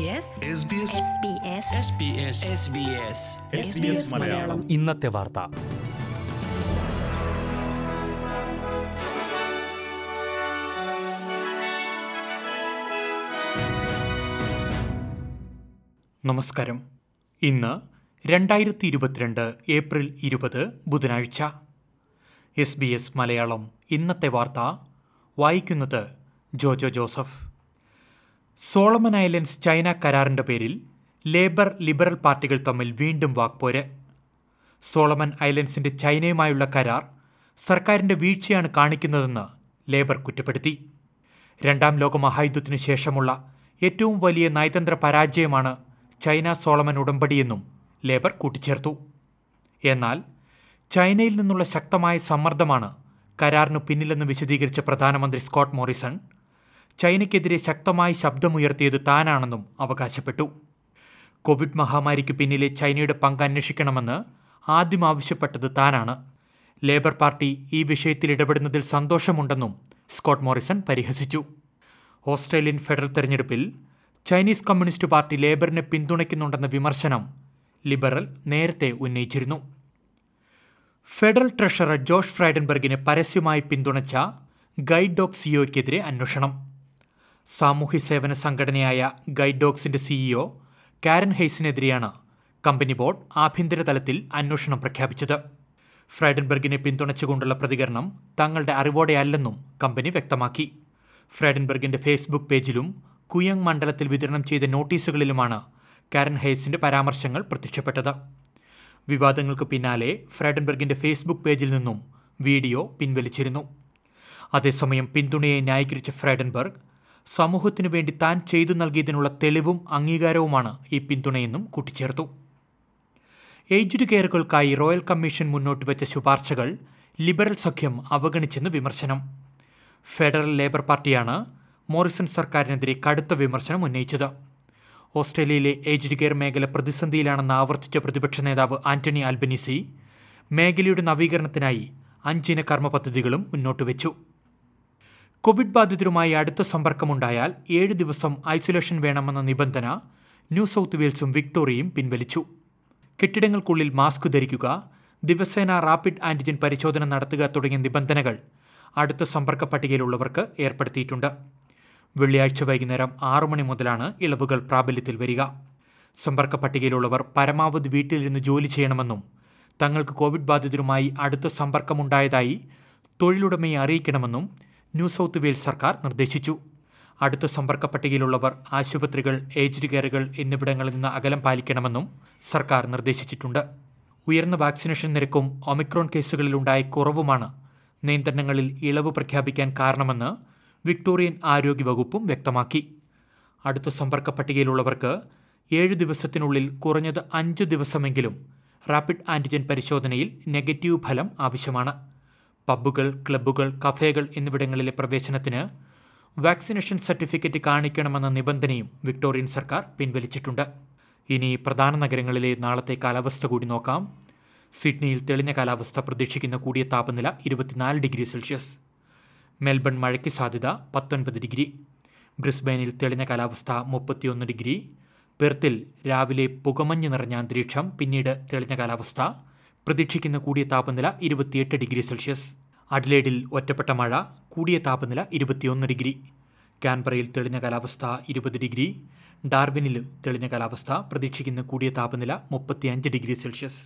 SBS SBS SBS Malayalam. ഇന്നത്തെ വാർത്ത. നമസ്കാരം. ഇന്ന് രണ്ടായിരത്തി ഇരുപത്തിരണ്ട് ഏപ്രിൽ ഇരുപത് ബുധനാഴ്ച. S B S Malayalam. ഇന്നത്തെ വാർത്ത വായിക്കുന്നത് Jojo Joseph. Solomon Islands China കരാറിന്റെ പേരിൽ ലേബർ ലിബറൽ പാർട്ടികൾ തമ്മിൽ വീണ്ടും വാക്പോര്. സോളമൻ ഐലൻഡ്സിന്റെ ചൈനയുമായുള്ള കരാർ സർക്കാരിന്റെ വീഴ്ചയാണ് കാണിക്കുന്നതെന്ന് ലേബർ കുറ്റപ്പെടുത്തി. രണ്ടാം ലോക മഹായുദ്ധത്തിനു ശേഷമുള്ള ഏറ്റവും വലിയ നയതന്ത്ര പരാജയമാണ് ചൈന സോളമൻ ഉടമ്പടിയെന്നും ലേബർ കൂട്ടിച്ചേർത്തു. എന്നാൽ ചൈനയിൽ നിന്നുള്ള ശക്തമായ സമ്മർദ്ദമാണ് കരാറിനു പിന്നിലെന്ന് വിശദീകരിച്ച പ്രധാനമന്ത്രി സ്കോട്ട് മോറിസൺ ചൈനയ്ക്കെതിരെ ശക്തമായി ശബ്ദമുയർത്തിയത് താനാണെന്നും അവകാശപ്പെട്ടു. കോവിഡ് മഹാമാരിക്ക് പിന്നിലെ ചൈനയുടെ പങ്ക് അന്വേഷിക്കണമെന്ന് ആദ്യം ആവശ്യപ്പെട്ടത് താനാണ്. ലേബർ പാർട്ടി ഈ വിഷയത്തിൽ ഇടപെടുന്നതിൽ സന്തോഷമുണ്ടെന്നും സ്കോട്ട് മോറിസൺ പരിഹസിച്ചു. ഓസ്ട്രേലിയൻ ഫെഡറൽ തെരഞ്ഞെടുപ്പിൽ ചൈനീസ് കമ്മ്യൂണിസ്റ്റ് പാർട്ടി ലേബറിനെ പിന്തുണയ്ക്കുന്നുണ്ടെന്ന വിമർശനം ലിബറൽ നേരത്തെ ഉന്നയിച്ചിരുന്നു. ഫെഡറൽ ട്രഷറർ ജോഷ് ഫ്രൈഡൻബർഗിനെ പരസ്യമായി പിന്തുണച്ച ഗൈഡ് ഡോഗ് സിഒയ്ക്കെതിരെ അന്വേഷണം. സാമൂഹ്യ സേവന സംഘടനയായ ഗൈഡ് ഡോഗ്സിന്റെ സിഇഒ കാരൻ ഹെയ്സിനെതിരെയാണ് കമ്പനി ബോർഡ് ആഭ്യന്തര തലത്തിൽ അന്വേഷണം പ്രഖ്യാപിച്ചത്. ഫ്രൈഡൻബർഗിനെ പിന്തുണച്ചുകൊണ്ടുള്ള പ്രതികരണം തങ്ങളുടെ അറിവോടെയല്ലെന്നും കമ്പനി വ്യക്തമാക്കി. ഫ്രൈഡൻബർഗിന്റെ ഫേസ്ബുക്ക് പേജിലും കുയങ് മണ്ഡലത്തിൽ വിതരണം ചെയ്ത നോട്ടീസുകളിലുമാണ് കാരൻ ഹെയ്സിന്റെ പരാമർശങ്ങൾ പ്രത്യക്ഷപ്പെട്ടത്. വിവാദങ്ങൾക്ക് പിന്നാലെ ഫ്രൈഡൻബർഗിന്റെ ഫേസ്ബുക്ക് പേജിൽ നിന്നും വീഡിയോ പിൻവലിച്ചിരുന്നു. അതേസമയം പിന്തുണയെ ന്യായീകരിച്ച ഫ്രൈഡൻബർഗ് സമൂഹത്തിനു വേണ്ടി താൻ ചെയ്തു നൽകിയതിനുള്ള തെളിവും അംഗീകാരവുമാണ് ഈ പിന്തുണയെന്നും കൂട്ടിച്ചേർത്തു. ഏജ്ഡ് കെയറുകൾക്കായി റോയൽ കമ്മീഷൻ മുന്നോട്ട് വെച്ച ശുപാർശകൾ ലിബറൽ സഖ്യം അവഗണിച്ചെന്ന് വിമർശനം. ഫെഡറൽ ലേബർ പാർട്ടിയാണ് മോറിസൺ സർക്കാരിനെതിരെ കടുത്ത വിമർശനം ഉന്നയിച്ചത്. ഓസ്ട്രേലിയയിലെ ഏജ്ഡ് കെയർ മേഖല പ്രതിസന്ധിയിലാണെന്ന് ആവർത്തിച്ച പ്രതിപക്ഷ നേതാവ് ആന്റണി ആൽബനീസി മേഖലയുടെ നവീകരണത്തിനായി അഞ്ചിന കർമ്മ പദ്ധതികളും മുന്നോട്ട് വെച്ചു കോവിഡ് ബാധിതരുമായി അടുത്ത സമ്പർക്കമുണ്ടായാൽ ഏഴ് ദിവസം ഐസൊലേഷൻ വേണമെന്ന നിബന്ധന ന്യൂ സൗത്ത് വെയിൽസും വിക്ടോറിയയും പിൻവലിച്ചു. കെട്ടിടങ്ങൾക്കുള്ളിൽ മാസ്ക് ധരിക്കുക ദിവസേന റാപ്പിഡ് ആന്റിജൻ പരിശോധന നടത്തുക തുടങ്ങിയ നിബന്ധനകൾ അടുത്ത സമ്പർക്ക പട്ടികയിലുള്ളവർക്ക് ഏർപ്പെടുത്തിയിട്ടുണ്ട്. വെള്ളിയാഴ്ച വൈകുന്നേരം ആറു മണി മുതലാണ് ഇളവുകൾ പ്രാബല്യത്തിൽ വരിക. സമ്പർക്ക പട്ടികയിലുള്ളവർ പരമാവധി വീട്ടിലിരുന്ന് ജോലി ചെയ്യണമെന്നും തങ്ങൾക്ക് കോവിഡ് ബാധിതരുമായി അടുത്ത സമ്പർക്കമുണ്ടായതായി തൊഴിലുടമയെ അറിയിക്കണമെന്നും ന്യൂ സൗത്ത് വെയിൽസ് സർക്കാർ നിർദ്ദേശിച്ചു. അടുത്ത സമ്പർക്ക പട്ടികയിലുള്ളവർ ആശുപത്രികൾ ഏജ്ഡ് കെയറുകൾ എന്നിവിടങ്ങളിൽ നിന്ന് അകലം പാലിക്കണമെന്നും സർക്കാർ നിർദ്ദേശിച്ചിട്ടുണ്ട്. ഉയർന്ന വാക്സിനേഷൻ നിരക്കും ഒമിക്രോൺ കേസുകളിലുണ്ടായ കുറവുമാണ് നിയന്ത്രണങ്ങളിൽ ഇളവ് പ്രഖ്യാപിക്കാൻ കാരണമെന്ന് വിക്ടോറിയൻ ആരോഗ്യ വകുപ്പും വ്യക്തമാക്കി. അടുത്ത സമ്പർക്ക പട്ടികയിലുള്ളവർക്ക് ഏഴ് ദിവസത്തിനുള്ളിൽ കുറഞ്ഞത് അഞ്ച് ദിവസമെങ്കിലും റാപ്പിഡ് ആന്റിജൻ പരിശോധനയിൽ നെഗറ്റീവ് ഫലം ആവശ്യമാണ്. പബ്ബുകൾ ക്ലബ്ബുകൾ കഫേകൾ എന്നിവിടങ്ങളിലെ പ്രവേശനത്തിന് വാക്സിനേഷൻ സർട്ടിഫിക്കറ്റ് കാണിക്കണമെന്ന നിബന്ധനയും വിക്ടോറിയൻ സർക്കാർ പിൻവലിച്ചിട്ടുണ്ട്. ഇനി പ്രധാന നഗരങ്ങളിലെ നാളത്തെ കാലാവസ്ഥ കൂടി നോക്കാം. സിഡ്നിയിൽ തെളിഞ്ഞ കാലാവസ്ഥ പ്രതീക്ഷിക്കുന്ന കൂടിയ താപനില ഇരുപത്തിനാല് ഡിഗ്രി സെൽഷ്യസ്. മെൽബൺ മഴയ്ക്ക് സാധ്യത പത്തൊൻപത് ഡിഗ്രി. ബ്രിസ്ബെയിനിൽ തെളിഞ്ഞ കാലാവസ്ഥ മുപ്പത്തിയൊന്ന് ഡിഗ്രി. പെർത്തിൽ രാവിലെ പുകമഞ്ഞ് നിറഞ്ഞ അന്തരീക്ഷം പിന്നീട് തെളിഞ്ഞ കാലാവസ്ഥ പ്രതീക്ഷിക്കുന്ന കൂടിയ താപനില ഇരുപത്തിയെട്ട് ഡിഗ്രി സെൽഷ്യസ്. അഡ്ലേഡിൽ ഒറ്റപ്പെട്ട മഴ കൂടിയ താപനില ഇരുപത്തിയൊന്ന് ഡിഗ്രി. കാൻബറയിൽ തെളിഞ്ഞ കാലാവസ്ഥ ഇരുപത് ഡിഗ്രി. ഡാർബിനിൽ തെളിഞ്ഞ കാലാവസ്ഥ പ്രതീക്ഷിക്കുന്ന കൂടിയ താപനില മുപ്പത്തിയഞ്ച് ഡിഗ്രി സെൽഷ്യസ്.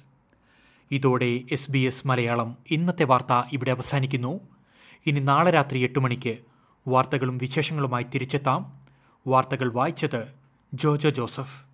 ഇതോടെ എസ് ബി എസ് മലയാളം ഇന്നത്തെ വാർത്ത ഇവിടെ അവസാനിക്കുന്നു. ഇനി നാളെ രാത്രി എട്ട് മണിക്ക് വാർത്തകളും വിശേഷങ്ങളുമായി തിരിച്ചെത്താം. വാർത്തകൾ വായിച്ചത് ജോജോ ജോസഫ്.